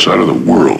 side of the world.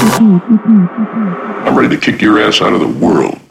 I'm ready to kick your ass out of the world.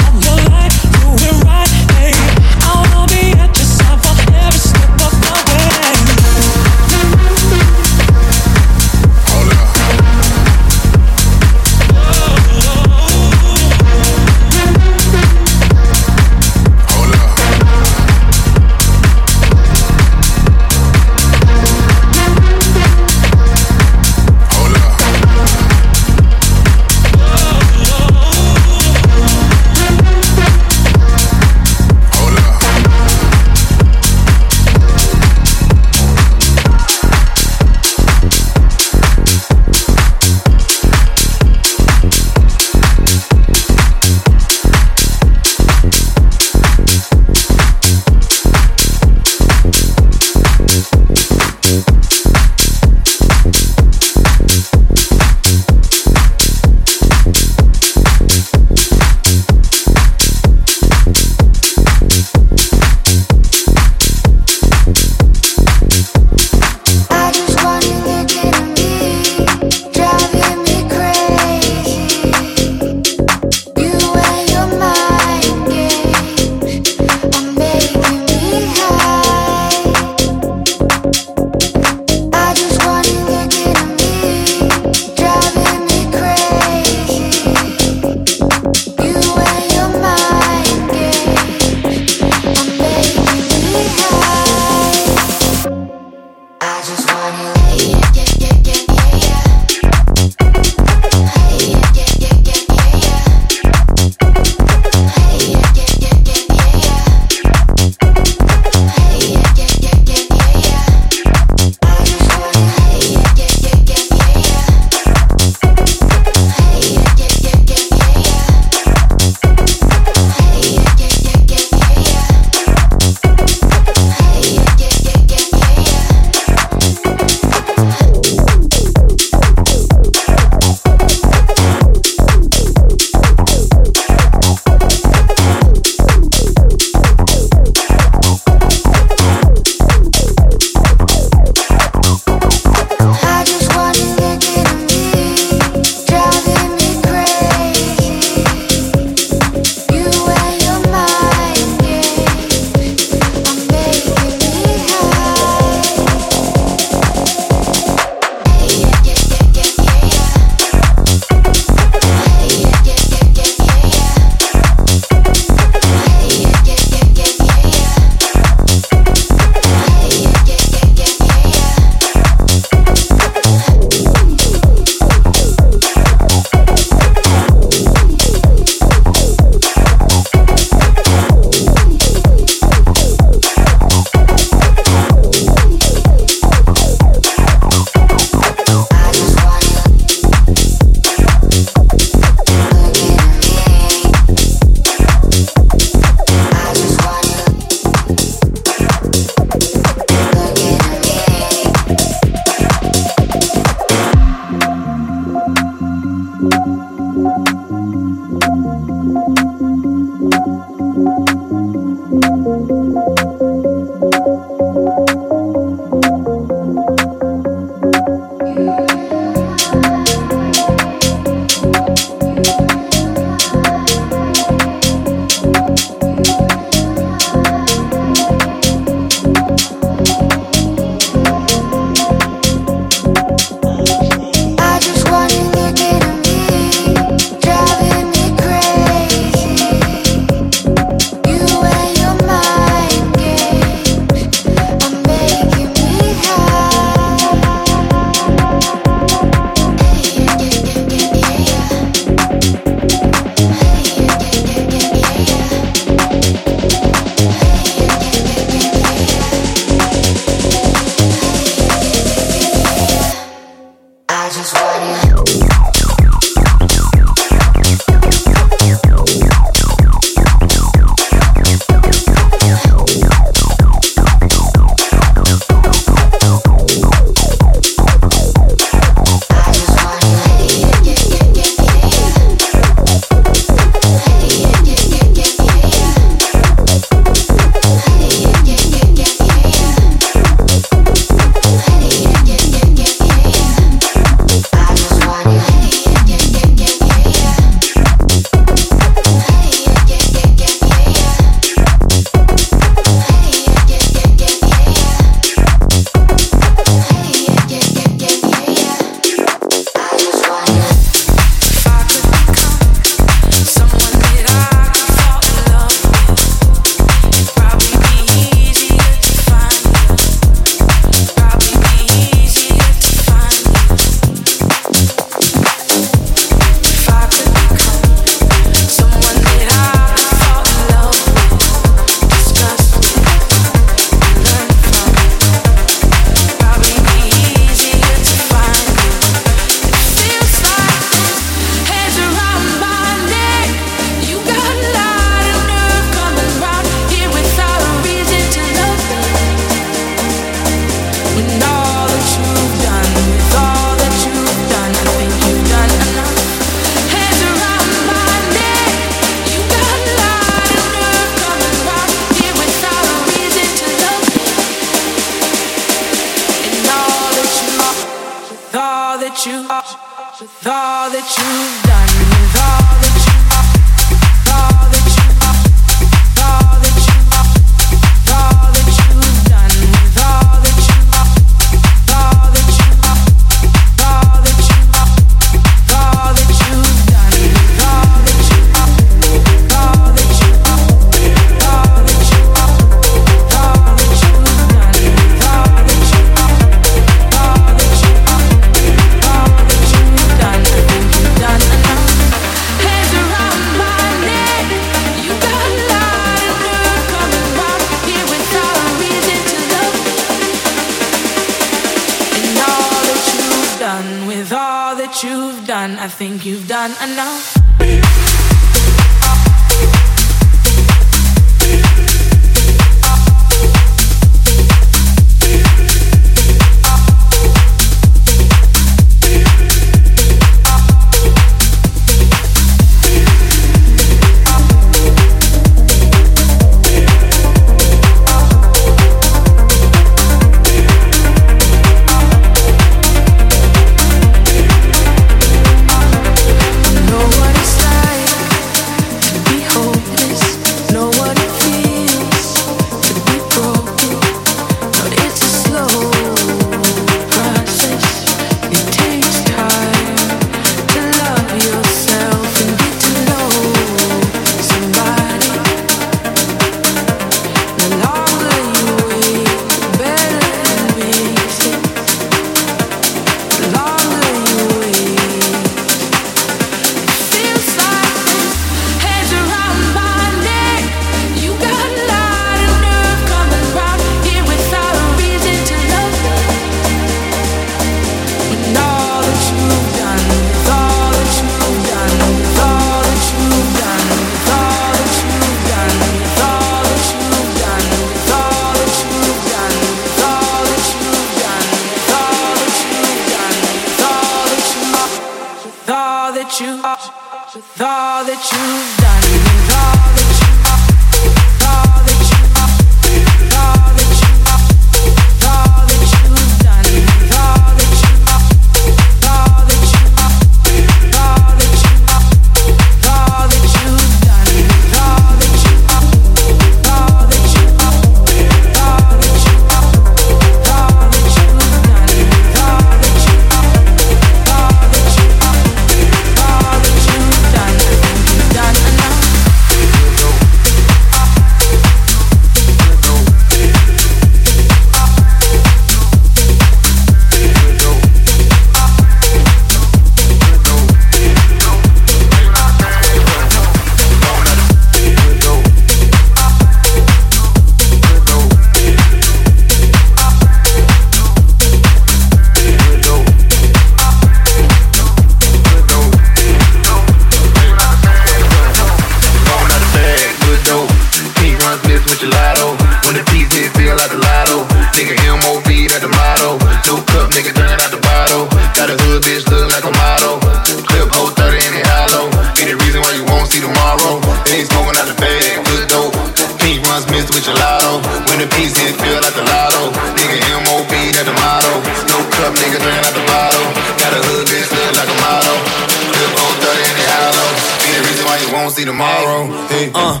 Uh,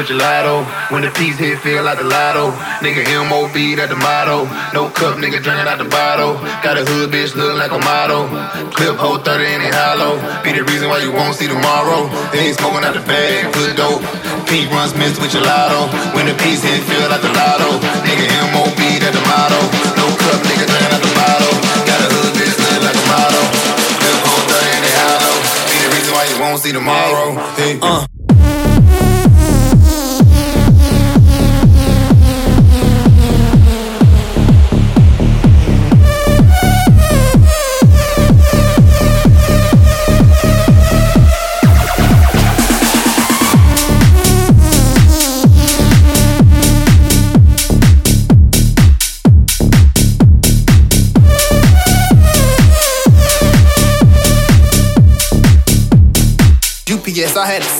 With gelato, when the piece hit, feel like the lotto. Nigga MOB, that the motto. No cup, nigga drinking out the bottle. Got a hood bitch look like a model. Clip hole 30 in it hollow. Be the reason why you won't see tomorrow. They ain't smoking out the bag, good dope. Pink Runtz mixed with gelato. When the piece hit, feel like the lotto. Nigga MOB, that the motto. No cup, nigga drinking out the bottle. Got a hood bitch look like a model. Clip hole 30 in it hollow. Be the reason why you won't see tomorrow. Hey. Uh. I had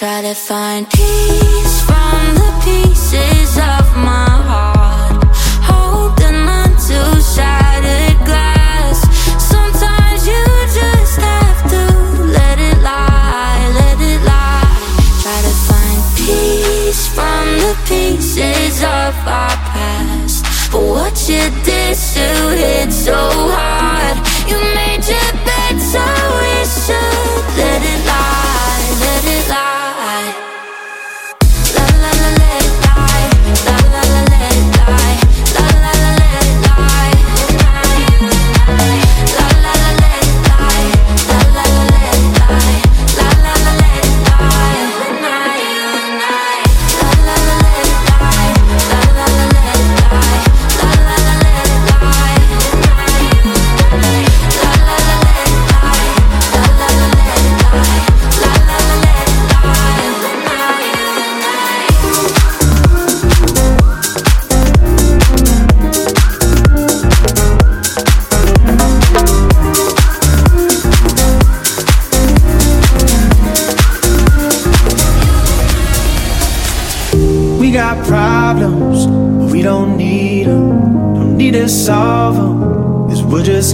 try to find peace from the pieces of my heart. Holding on to shattered glass. Sometimes you just have to let it lie, let it lie. Try to find peace from the pieces of our past. But what you did to hit so hard.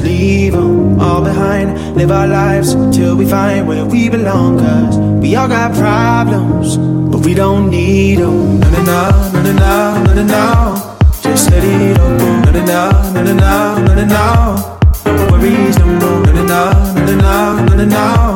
leave them all behind. Live our lives till we find where we belong. Cause we all got problems, but we don't need them. No, no, no, no, no, no, no, no. Just let it all go. No, no, no, no, no, no, no, no. No worries, no more. No, no, no, no, no, no, no, no.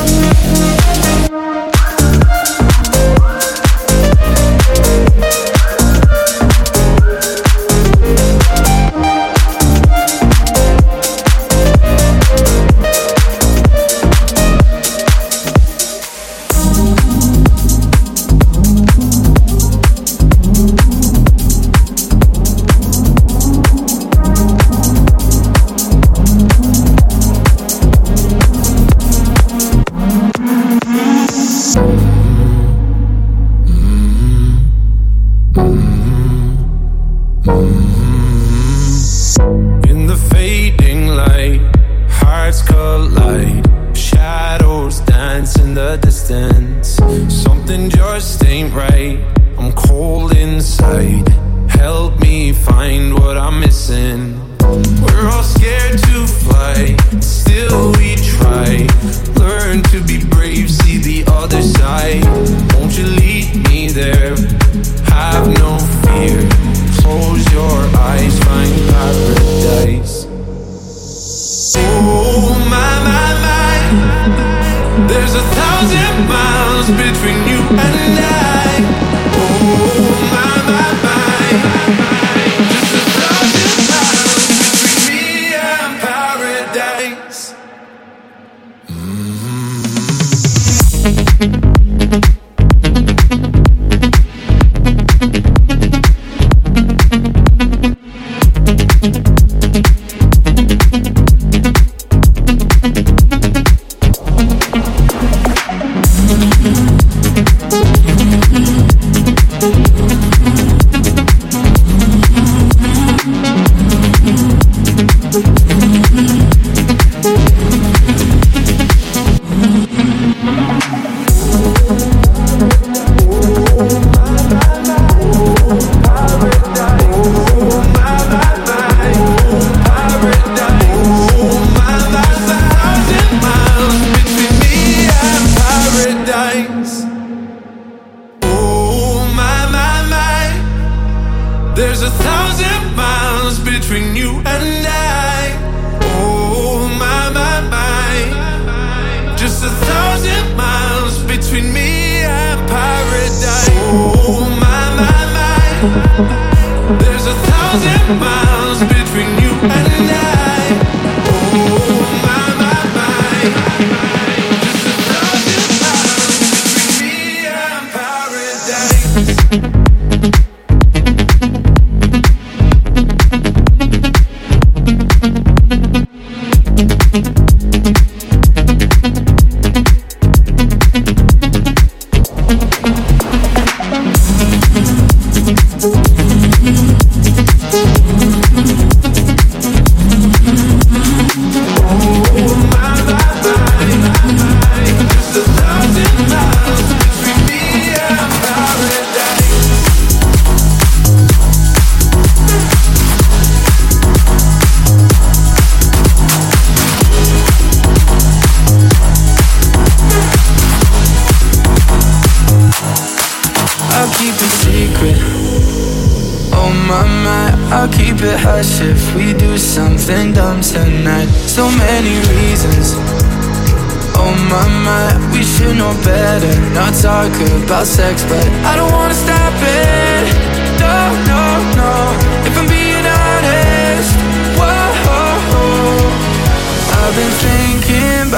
keep it secret. Oh my my, I'll keep it hush if we do something dumb tonight. So many reasons. Oh my my, we should know better. Not talk about sex, but I don't wanna stop it. No, no, no. If I'm being honest, whoa. I've been thinking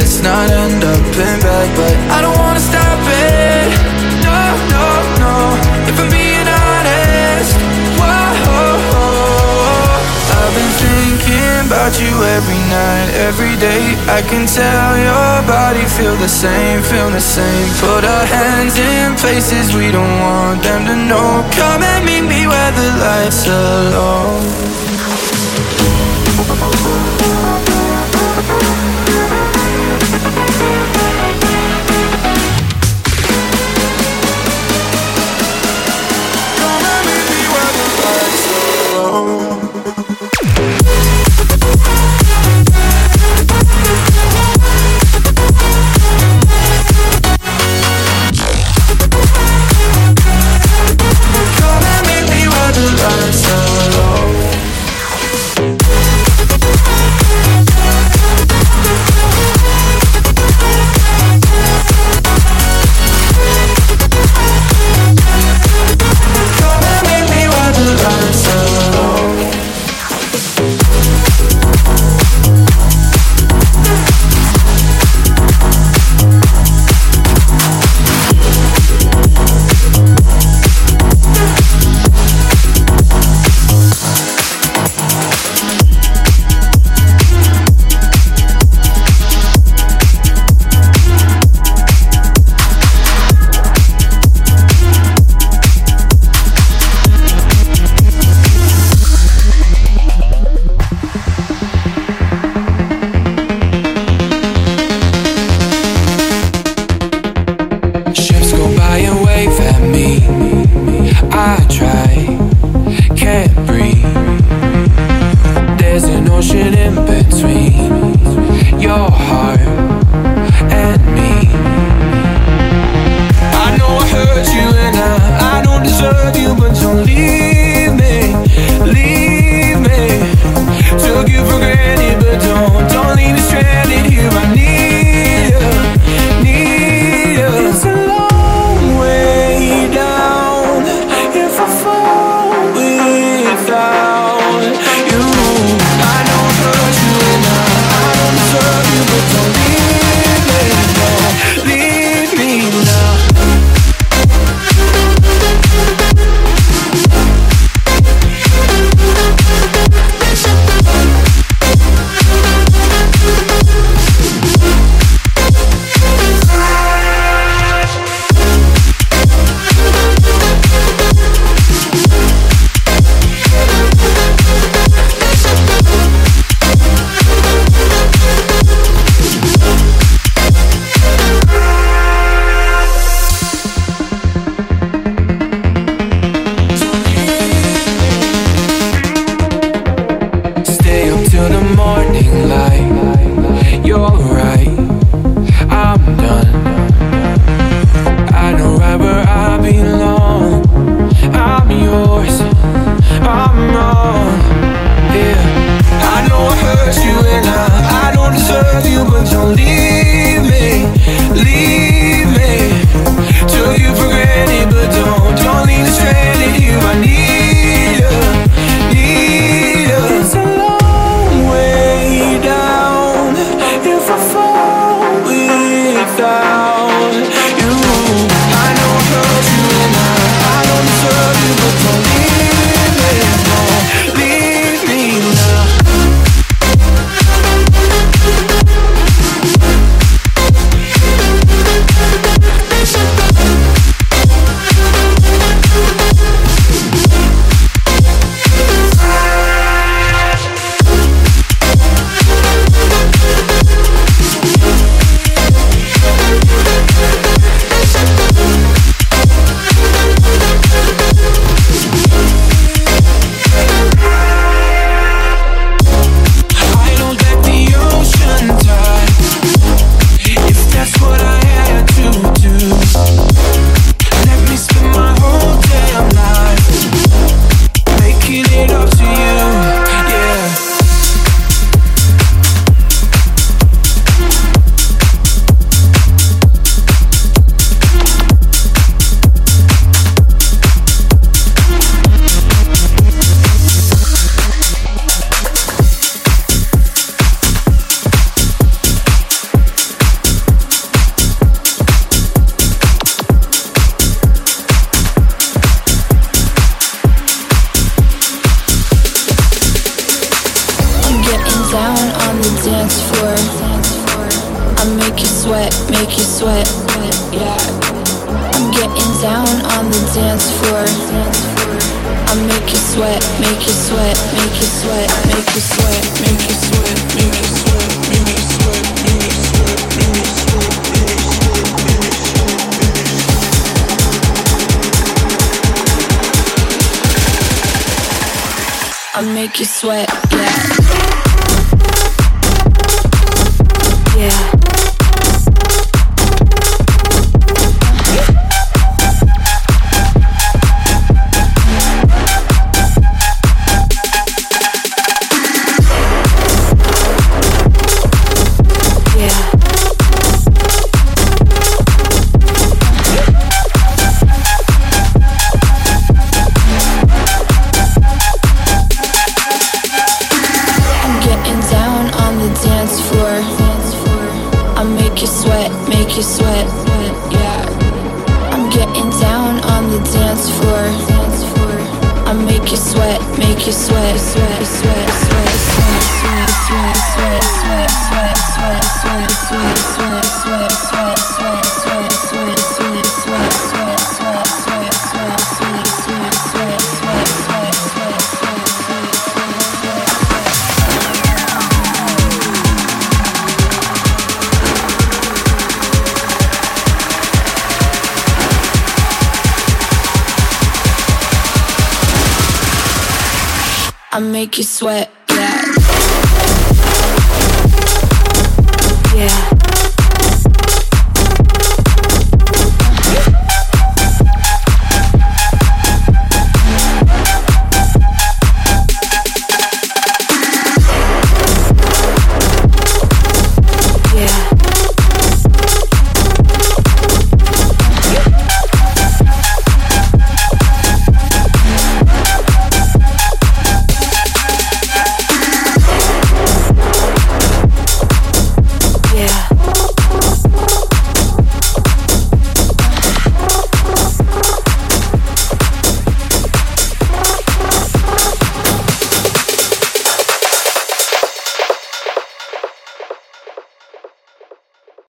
Let's not end up in bed, but I don't wanna stop it. No, no, no. If I'm being honest, whoa. I've been thinking about you every night, every day. I can tell your body feel the same, feel the same. Put our hands in places we don't want them to know. Come and meet me where the lights are low.